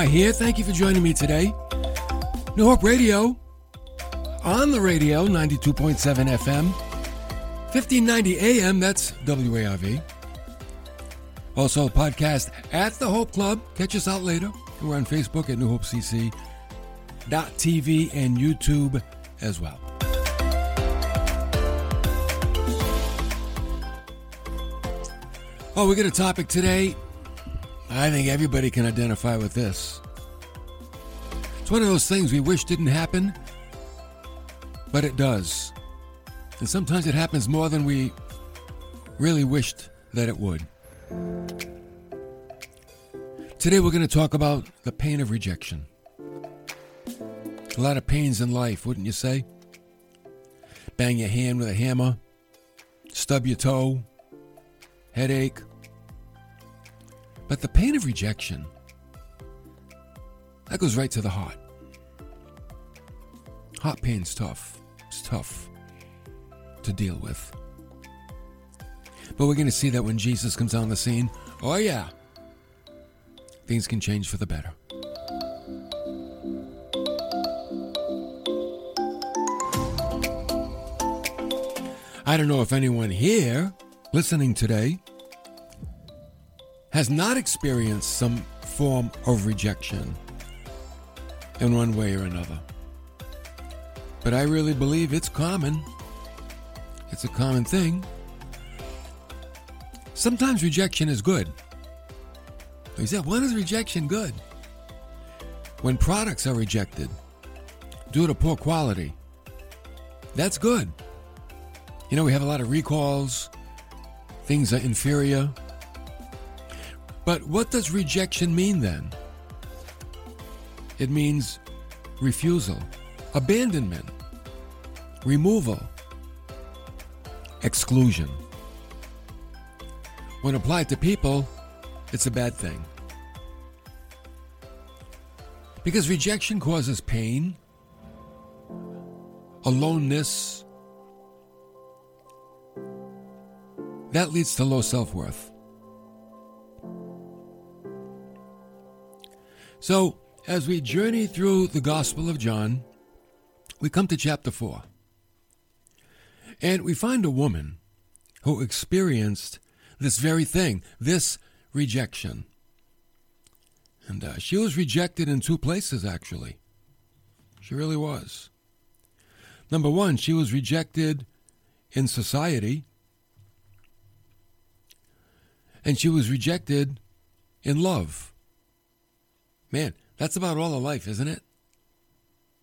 Guy here. Thank you for joining me today. New Hope Radio, on the radio, 92.7 FM, 1590 AM, that's WARV. Also, podcast at the Hope Club. Catch us out later. We're on Facebook at New Hope CC, TV, and YouTube as well. Oh, we got a topic today. I think everybody can identify with this. It's one of those things we wish didn't happen, but it does. And sometimes it happens more than we really wished that it would. Today we're going to talk about the pain of rejection. A lot of pains in life, wouldn't you say? Bang your hand with a hammer, stub your toe, headache. But the pain of rejection, that goes right to the heart. Heart pain's tough. It's tough to deal with. But we're going to see that when Jesus comes on the scene, oh yeah, things can change for the better. I don't know if anyone here listening today has not experienced some form of rejection in one way or another. But I really believe it's common. It's a common thing. Sometimes rejection is good. He said, when is rejection good? When products are rejected due to poor quality. That's good. You know, we have a lot of recalls, things are inferior. But what does rejection mean then? It means refusal, abandonment, removal, exclusion. When applied to people, it's a bad thing. Because rejection causes pain, aloneness, that leads to low self worth. So, as we journey through the Gospel of John, we come to chapter 4. And we find a woman who experienced this very thing, this rejection. And uh, she was rejected in two places, actually. She really was. Number one, she was rejected in society and she was rejected in love. Man, that's about all of life, isn't it?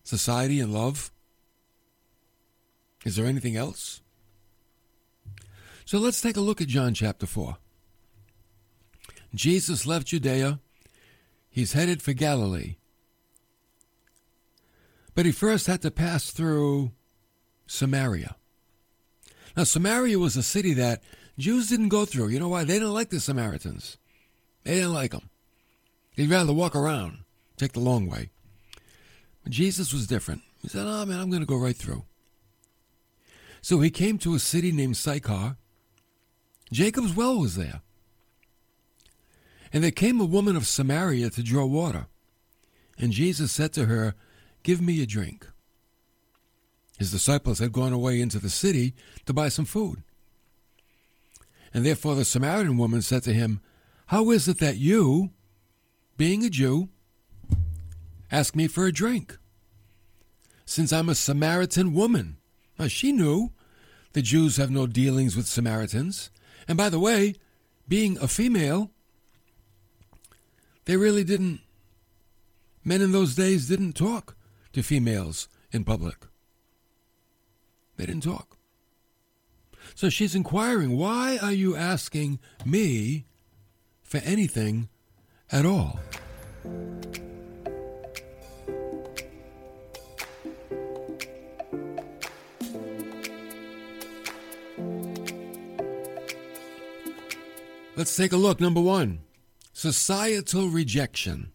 Society and love. Is there anything else? So let's take a look at John chapter 4. Jesus left Judea. He's headed for Galilee. But he first had to pass through Samaria. Now, Samaria was a city that Jews didn't go through. You know why? They didn't like the Samaritans. They didn't like them. They'd rather walk around, take the long way. But Jesus was different. He said, Oh, man, I'm going to go right through. So he came to a city named Sychar. Jacob's well was there. And there came a woman of Samaria to draw water. And Jesus said to her, Give me a drink. His disciples had gone away into the city to buy some food. And therefore the Samaritan woman said to him, How is it that you, being a Jew, ask me for a drink? Since I'm a Samaritan woman. Now she knew the Jews have no dealings with Samaritans. And by the way, being a female, they really didn't, men in those days didn't talk to females in public. They didn't talk. So she's inquiring, Why are you asking me for anything at all? Let's take a look. Number one, societal rejection.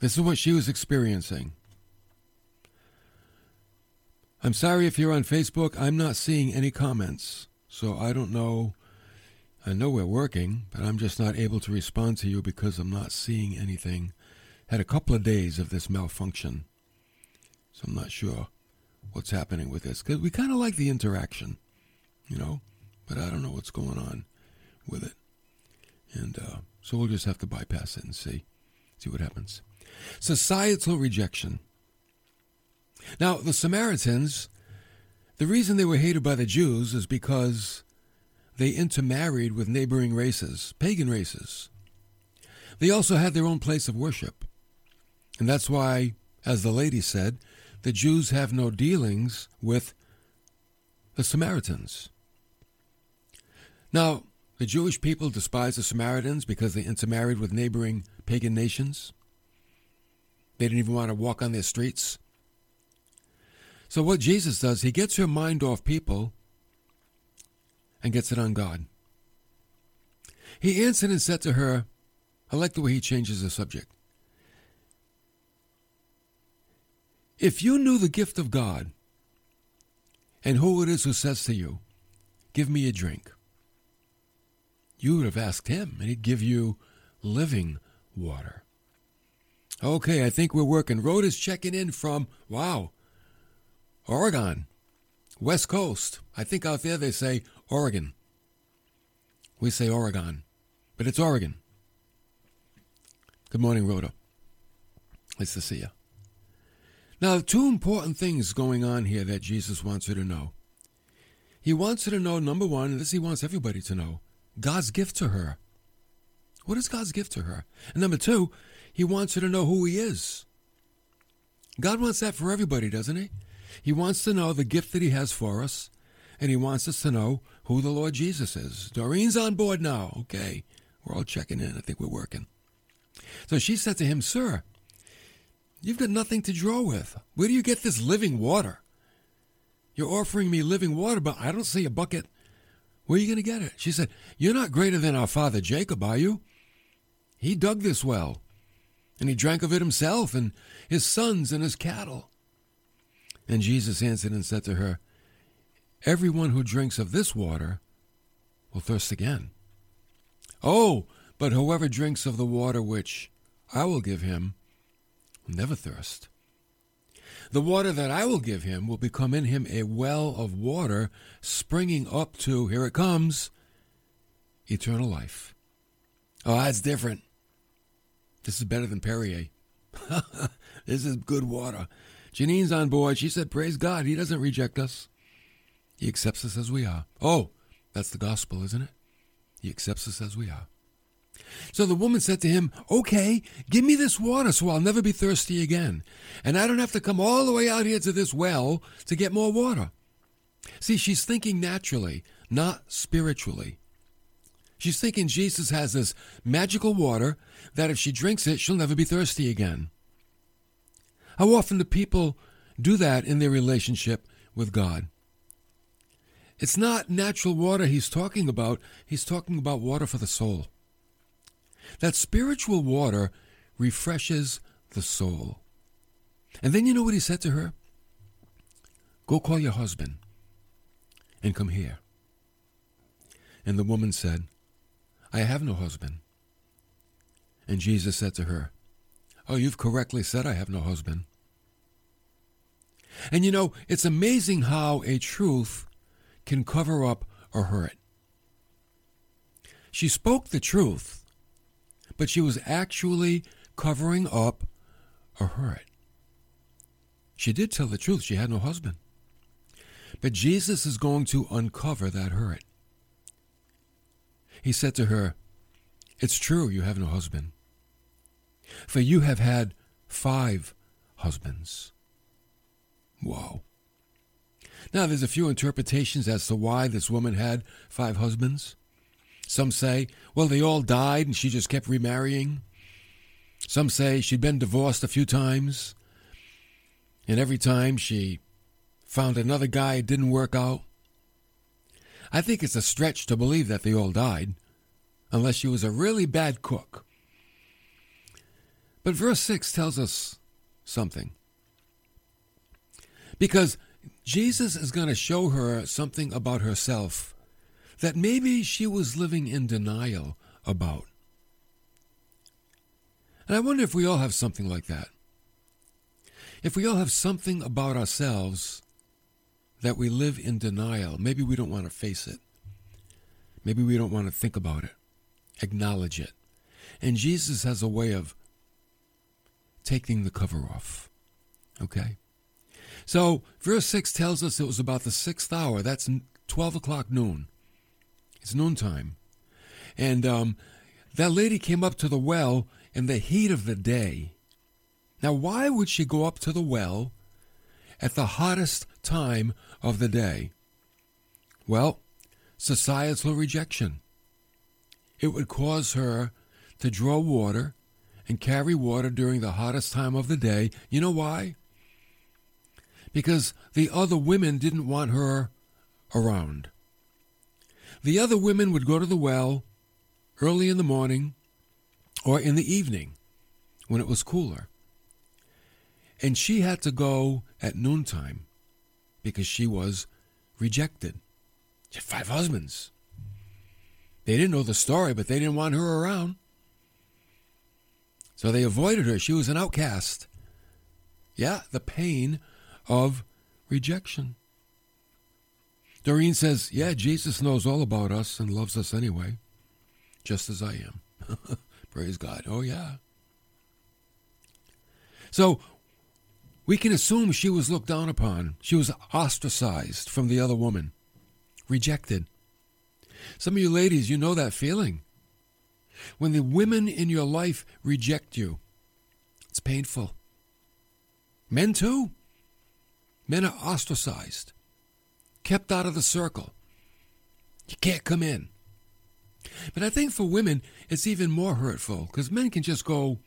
This is what she was experiencing. I'm sorry if you're on Facebook. I'm not seeing any comments. So I don't know. I know we're working, but I'm just not able to respond to you because I'm not seeing anything had a couple of days of this malfunction. So I'm not sure what's happening with this because we kind of like the interaction, you know, but I don't know what's going on with it. And uh, so we'll just have to bypass it and see, see what happens. Societal rejection. Now, the Samaritans, the reason they were hated by the Jews is because they intermarried with neighboring races, pagan races. They also had their own place of worship. And that's why, as the lady said, the Jews have no dealings with the Samaritans. Now, the Jewish people despise the Samaritans because they intermarried with neighboring pagan nations. They didn't even want to walk on their streets. So, what Jesus does, he gets her mind off people and gets it on God. He answered and said to her, I like the way he changes the subject. If you knew the gift of God and who it is who says to you, Give me a drink, you would have asked him, and he'd give you living water. Okay, I think we're working. Rhoda's checking in from, wow, Oregon, West Coast. I think out there they say Oregon. We say Oregon, but it's Oregon. Good morning, Rhoda. Nice to see you. Now, two important things going on here that Jesus wants her to know. He wants her to know, number one, and this he wants everybody to know God's gift to her. What is God's gift to her? And number two, he wants her to know who he is. God wants that for everybody, doesn't he? He wants to know the gift that he has for us, and he wants us to know who the Lord Jesus is. Doreen's on board now. Okay. We're all checking in. I think we're working. So she said to him, Sir, You've got nothing to draw with. Where do you get this living water? You're offering me living water, but I don't see a bucket. Where are you going to get it? She said, You're not greater than our father Jacob, are you? He dug this well, and he drank of it himself, and his sons and his cattle. And Jesus answered and said to her, Everyone who drinks of this water will thirst again. Oh, but whoever drinks of the water which I will give him will never thirst. The water that I will give him will become in him a well of water springing up to, here it comes, eternal life. Oh, that's different. This is better than Perrier. this is good water. Janine's on board. She said, Praise God. He doesn't reject us, He accepts us as we are. Oh, that's the gospel, isn't it? He accepts us as we are. So the woman said to him, Okay, give me this water so I'll never be thirsty again. And I don't have to come all the way out here to this well to get more water. See, she's thinking naturally, not spiritually. She's thinking Jesus has this magical water that if she drinks it, she'll never be thirsty again. How often do people do that in their relationship with God? It's not natural water he's talking about, he's talking about water for the soul. That spiritual water refreshes the soul. And then you know what he said to her? Go call your husband and come here. And the woman said, I have no husband. And Jesus said to her, Oh, you've correctly said I have no husband. And you know, it's amazing how a truth can cover up a hurt. She spoke the truth, but she was actually covering up a hurt. She did tell the truth. She had no husband. But Jesus is going to uncover that hurt. He said to her, It's true you have no husband, for you have had five husbands. Whoa. Now, there's a few interpretations as to why this woman had five husbands. Some say, well, they all died and she just kept remarrying. Some say she'd been divorced a few times, and every time she found another guy, it didn't work out. I think it's a stretch to believe that they all died, unless she was a really bad cook. But verse 6 tells us something. Because Jesus is going to show her something about herself that maybe she was living in denial about. And I wonder if we all have something like that. If we all have something about ourselves that we live in denial, maybe we don't want to face it. Maybe we don't want to think about it, acknowledge it. And Jesus has a way of taking the cover off. Okay? So, verse 6 tells us it was about the sixth hour. That's 12 o'clock noon. It's noontime. And um, that lady came up to the well in the heat of the day. Now, why would she go up to the well at the hottest time of the day? Well, societal rejection. It would cause her to draw water and carry water during the hottest time of the day. You know why? Because the other women didn't want her around. The other women would go to the well early in the morning or in the evening when it was cooler. And she had to go at noontime because she was rejected. She had five husbands. They didn't know the story, but they didn't want her around. So they avoided her. She was an outcast. Yeah, the pain of rejection. Doreen says, Yeah, Jesus knows all about us and loves us anyway, just as I am. Praise God. Oh, yeah. So we can assume she was looked down upon. She was ostracized from the other woman, rejected. Some of you ladies, you know that feeling. When the women in your life reject you, it's painful. Men, too. Men are ostracized, kept out of the circle. You can't come in. But I think for women, it's even more hurtful because men can just go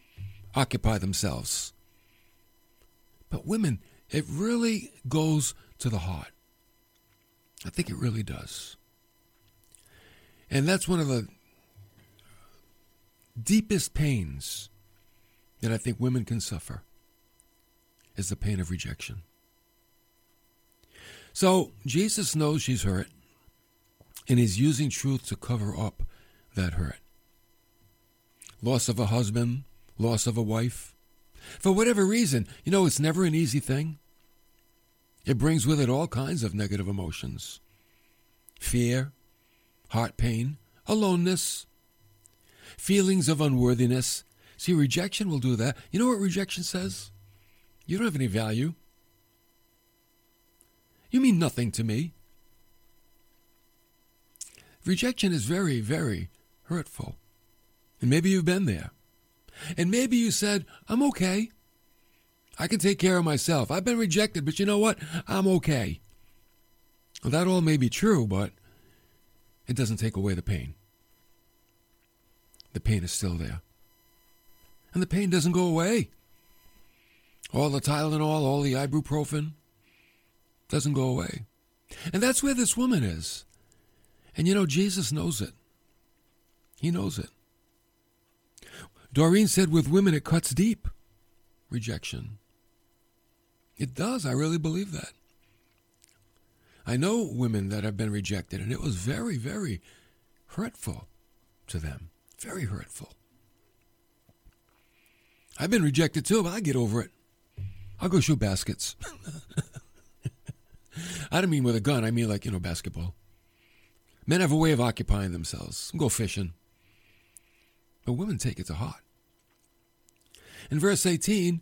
occupy themselves. But women, it really goes to the heart. I think it really does. And that's one of the deepest pains that I think women can suffer is the pain of rejection. So Jesus knows she's hurt, and he's using truth to cover up that hurt. Loss of a husband, loss of a wife. For whatever reason, you know, it's never an easy thing. It brings with it all kinds of negative emotions fear, heart pain, aloneness, feelings of unworthiness. See, rejection will do that. You know what rejection says? You don't have any value. You mean nothing to me. Rejection is very, very hurtful. And maybe you've been there. And maybe you said, I'm okay. I can take care of myself. I've been rejected, but you know what? I'm okay. Well, that all may be true, but it doesn't take away the pain. The pain is still there. And the pain doesn't go away. All the Tylenol, all the ibuprofen doesn't go away. And that's where this woman is. And you know, Jesus knows it. He knows it. Doreen said, with women, it cuts deep. Rejection. It does. I really believe that. I know women that have been rejected, and it was very, very hurtful to them. Very hurtful. I've been rejected too, but I get over it. I'll go shoot baskets. I don't mean with a gun, I mean like, you know, basketball. Men have a way of occupying themselves. Go fishing. But women take it to heart. In verse 18,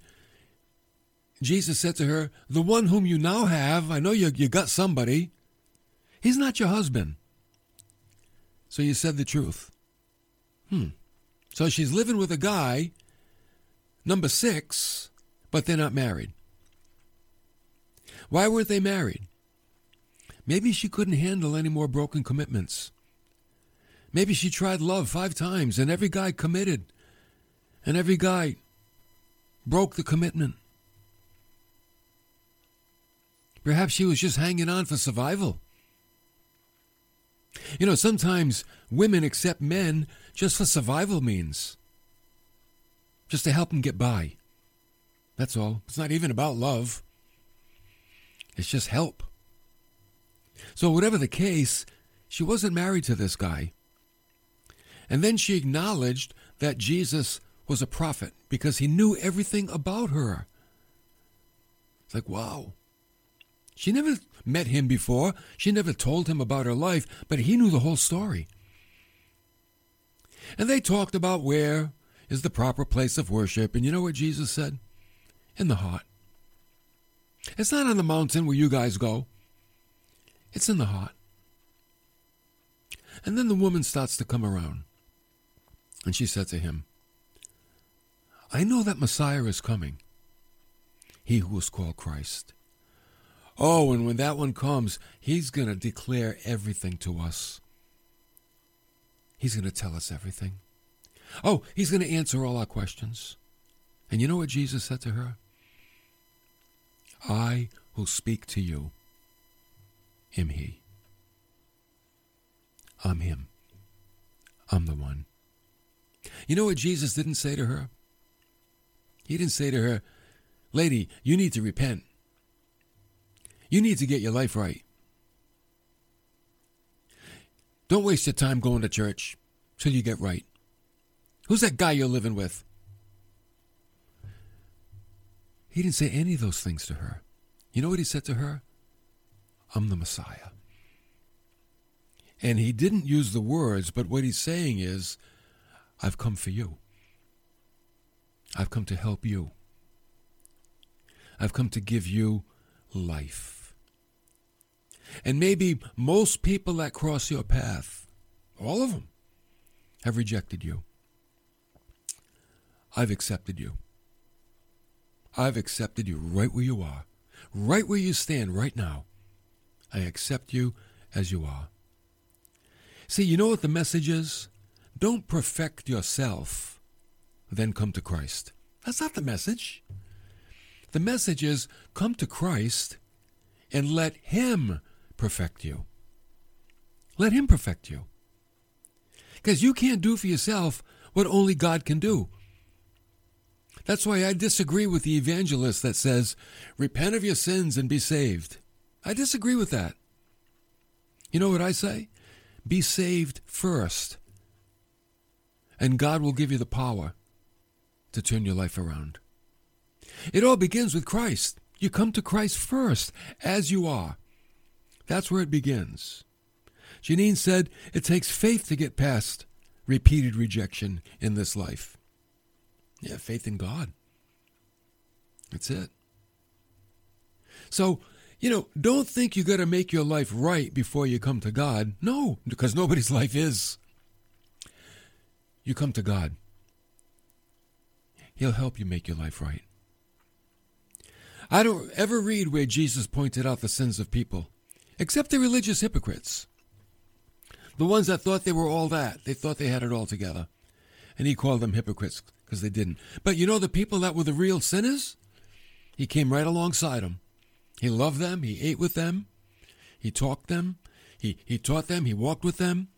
Jesus said to her, The one whom you now have, I know you, you got somebody, he's not your husband. So you said the truth. Hmm. So she's living with a guy, number six, but they're not married. Why weren't they married? Maybe she couldn't handle any more broken commitments. Maybe she tried love five times and every guy committed and every guy broke the commitment. Perhaps she was just hanging on for survival. You know, sometimes women accept men just for survival means, just to help them get by. That's all. It's not even about love, it's just help. So, whatever the case, she wasn't married to this guy. And then she acknowledged that Jesus was a prophet because he knew everything about her. It's like, wow. She never met him before. She never told him about her life, but he knew the whole story. And they talked about where is the proper place of worship. And you know what Jesus said? In the heart. It's not on the mountain where you guys go, it's in the heart. And then the woman starts to come around. And she said to him, I know that Messiah is coming, he who is called Christ. Oh, and when that one comes, he's going to declare everything to us. He's going to tell us everything. Oh, he's going to answer all our questions. And you know what Jesus said to her? I will speak to you am he. I'm him. I'm the one. You know what Jesus didn't say to her? He didn't say to her, Lady, you need to repent. You need to get your life right. Don't waste your time going to church till you get right. Who's that guy you're living with? He didn't say any of those things to her. You know what he said to her? I'm the Messiah. And he didn't use the words, but what he's saying is, I've come for you. I've come to help you. I've come to give you life. And maybe most people that cross your path, all of them, have rejected you. I've accepted you. I've accepted you right where you are, right where you stand right now. I accept you as you are. See, you know what the message is? Don't perfect yourself, then come to Christ. That's not the message. The message is come to Christ and let Him perfect you. Let Him perfect you. Because you can't do for yourself what only God can do. That's why I disagree with the evangelist that says, repent of your sins and be saved. I disagree with that. You know what I say? Be saved first. And God will give you the power to turn your life around. It all begins with Christ. You come to Christ first, as you are. That's where it begins. Janine said it takes faith to get past repeated rejection in this life. Yeah, faith in God. That's it. So, you know, don't think you got to make your life right before you come to God. No, because nobody's life is. You come to God. He'll help you make your life right. I don't ever read where Jesus pointed out the sins of people, except the religious hypocrites. The ones that thought they were all that. They thought they had it all together. And he called them hypocrites because they didn't. But you know the people that were the real sinners? He came right alongside them. He loved them. He ate with them. He talked them. He, he taught them. He walked with them.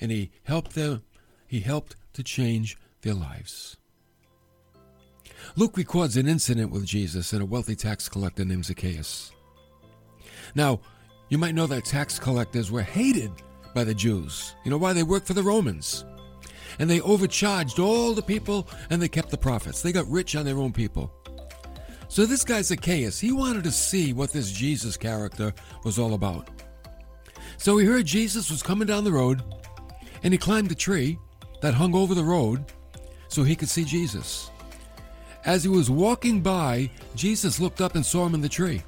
And he helped them. He helped to change their lives. Luke records an incident with Jesus and a wealthy tax collector named Zacchaeus. Now, you might know that tax collectors were hated by the Jews. You know why? They worked for the Romans and they overcharged all the people and they kept the profits. They got rich on their own people. So this guy Zacchaeus, he wanted to see what this Jesus character was all about. So he heard Jesus was coming down the road and he climbed a tree that hung over the road so he could see Jesus. As he was walking by, Jesus looked up and saw him in the tree.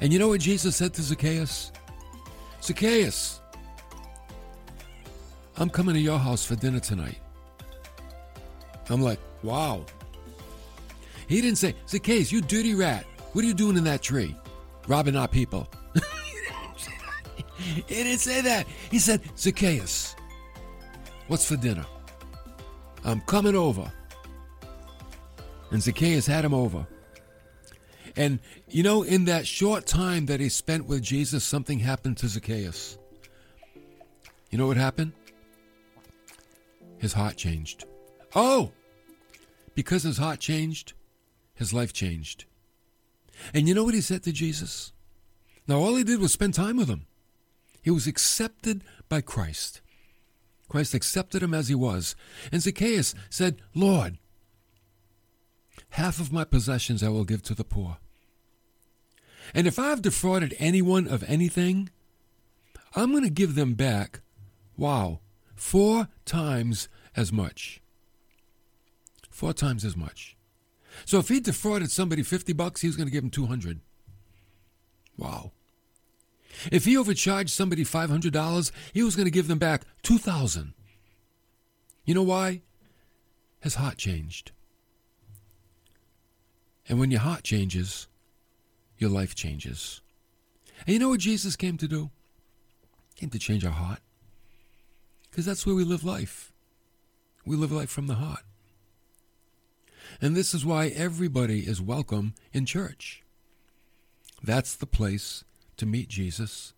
And you know what Jesus said to Zacchaeus? Zacchaeus, I'm coming to your house for dinner tonight. I'm like, wow. He didn't say, Zacchaeus, you dirty rat. What are you doing in that tree? Robbing our people. he didn't say that. He said, Zacchaeus, what's for dinner? I'm coming over. And Zacchaeus had him over. And you know, in that short time that he spent with Jesus, something happened to Zacchaeus. You know what happened? his heart changed. Oh! Because his heart changed, his life changed. And you know what he said to Jesus? Now, all he did was spend time with him. He was accepted by Christ. Christ accepted him as he was. And Zacchaeus said, Lord, half of my possessions I will give to the poor. And if I've defrauded anyone of anything, I'm going to give them back, wow, four times as much. Four times as much. So if he defrauded somebody 50 bucks, he was going to give him 200. Wow. If he overcharged somebody $500, he was going to give them back 2000. You know why? His heart changed. And when your heart changes, your life changes. And you know what Jesus came to do? He came to change our heart. Because that's where we live life. We live life from the heart. And this is why everybody is welcome in church. That's the place to meet Jesus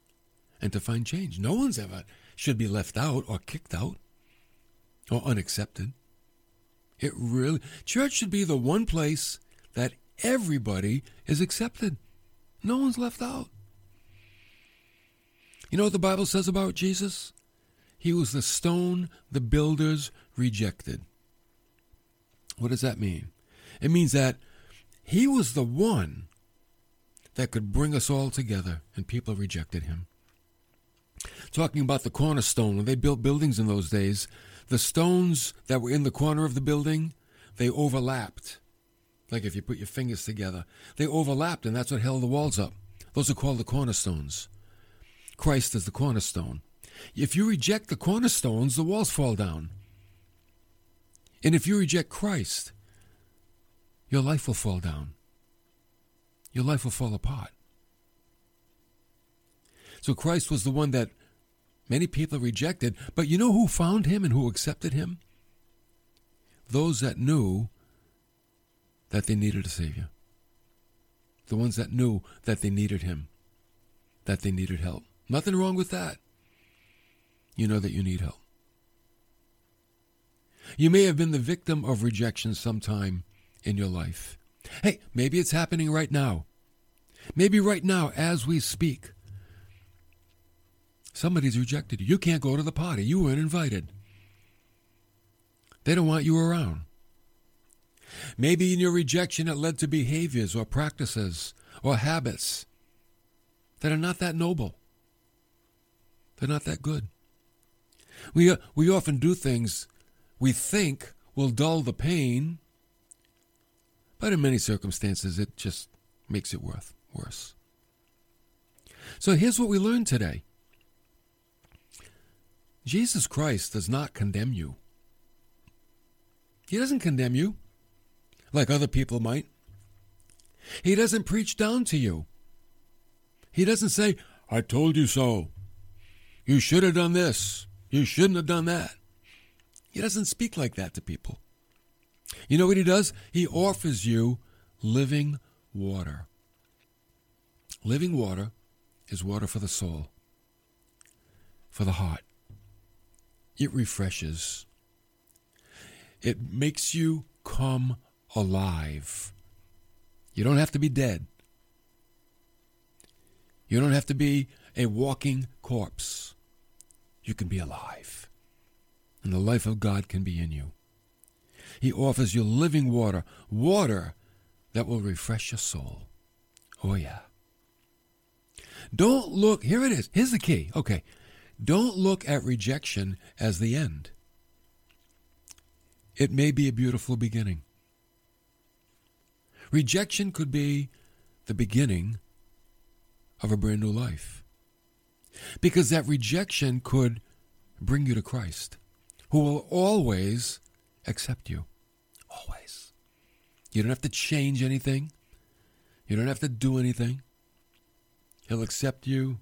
and to find change. No one's ever should be left out or kicked out or unaccepted. It really church should be the one place that everybody is accepted. No one's left out. You know what the Bible says about Jesus? He was the stone the builders rejected. What does that mean? It means that he was the one that could bring us all together, and people rejected him. Talking about the cornerstone, when they built buildings in those days, the stones that were in the corner of the building, they overlapped. Like if you put your fingers together, they overlapped, and that's what held the walls up. Those are called the cornerstones. Christ is the cornerstone. If you reject the cornerstones, the walls fall down. And if you reject Christ, your life will fall down. Your life will fall apart. So Christ was the one that many people rejected, but you know who found him and who accepted him? Those that knew that they needed a Savior. The ones that knew that they needed him, that they needed help. Nothing wrong with that. You know that you need help. You may have been the victim of rejection sometime in your life. Hey, maybe it's happening right now. Maybe right now, as we speak, somebody's rejected you. You can't go to the party. You weren't invited. They don't want you around. Maybe in your rejection, it led to behaviors or practices or habits that are not that noble. They're not that good. We, uh, we often do things we think will dull the pain, but in many circumstances, it just makes it worth, worse. So here's what we learned today Jesus Christ does not condemn you. He doesn't condemn you like other people might. He doesn't preach down to you. He doesn't say, I told you so. You should have done this. You shouldn't have done that. He doesn't speak like that to people. You know what he does? He offers you living water. Living water is water for the soul, for the heart. It refreshes. It makes you come alive. You don't have to be dead. You don't have to be a walking corpse. You can be alive. And the life of God can be in you. He offers you living water, water that will refresh your soul. Oh, yeah. Don't look, here it is. Here's the key. Okay. Don't look at rejection as the end. It may be a beautiful beginning. Rejection could be the beginning of a brand new life. Because that rejection could bring you to Christ, who will always accept you. Always. You don't have to change anything, you don't have to do anything. He'll accept you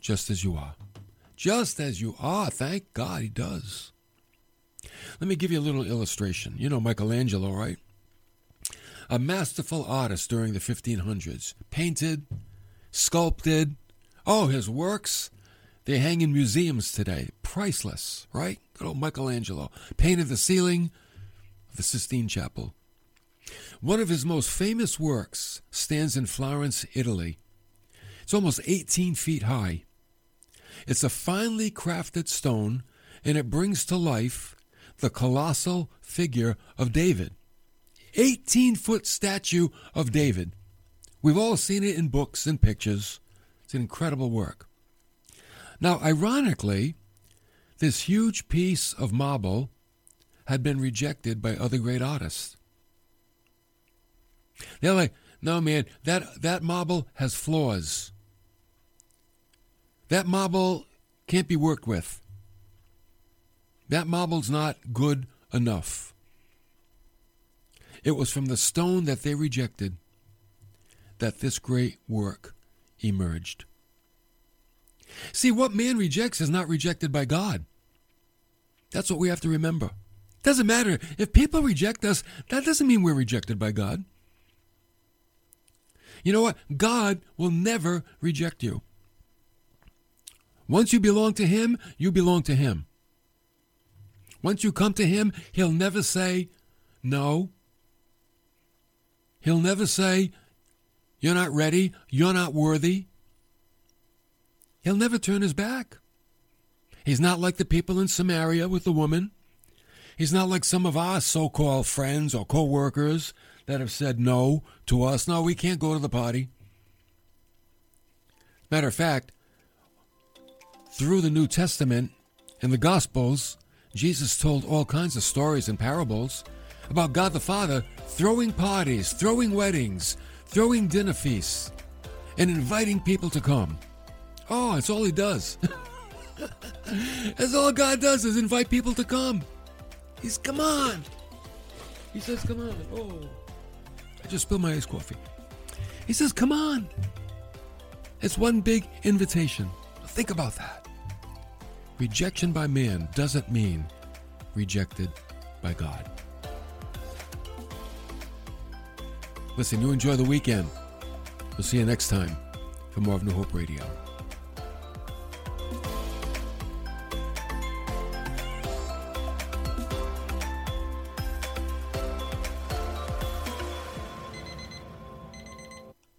just as you are. Just as you are. Thank God he does. Let me give you a little illustration. You know Michelangelo, right? A masterful artist during the 1500s. Painted, sculpted. Oh, his works, they hang in museums today. Priceless, right? Good old Michelangelo. Painted the ceiling of the Sistine Chapel. One of his most famous works stands in Florence, Italy. It's almost 18 feet high. It's a finely crafted stone and it brings to life the colossal figure of David. 18 foot statue of David. We've all seen it in books and pictures. It's an incredible work. Now, ironically, this huge piece of marble had been rejected by other great artists. They're like, no, man, that, that marble has flaws. That marble can't be worked with. That marble's not good enough. It was from the stone that they rejected that this great work emerged. See, what man rejects is not rejected by God. That's what we have to remember. Doesn't matter. If people reject us, that doesn't mean we're rejected by God. You know what? God will never reject you. Once you belong to Him, you belong to Him. Once you come to Him, He'll never say no. He'll never say, You're not ready, you're not worthy. He'll never turn his back. He's not like the people in Samaria with the woman. He's not like some of our so called friends or co workers that have said no to us. No, we can't go to the party. Matter of fact, through the New Testament and the Gospels, Jesus told all kinds of stories and parables about God the Father throwing parties, throwing weddings, throwing dinner feasts, and inviting people to come. Oh, that's all he does. That's all God does is invite people to come. He's come on. He says, come on. Oh. I just spilled my iced coffee. He says, Come on. It's one big invitation. Think about that. Rejection by man doesn't mean rejected by God. Listen, you enjoy the weekend. We'll see you next time for more of New Hope Radio.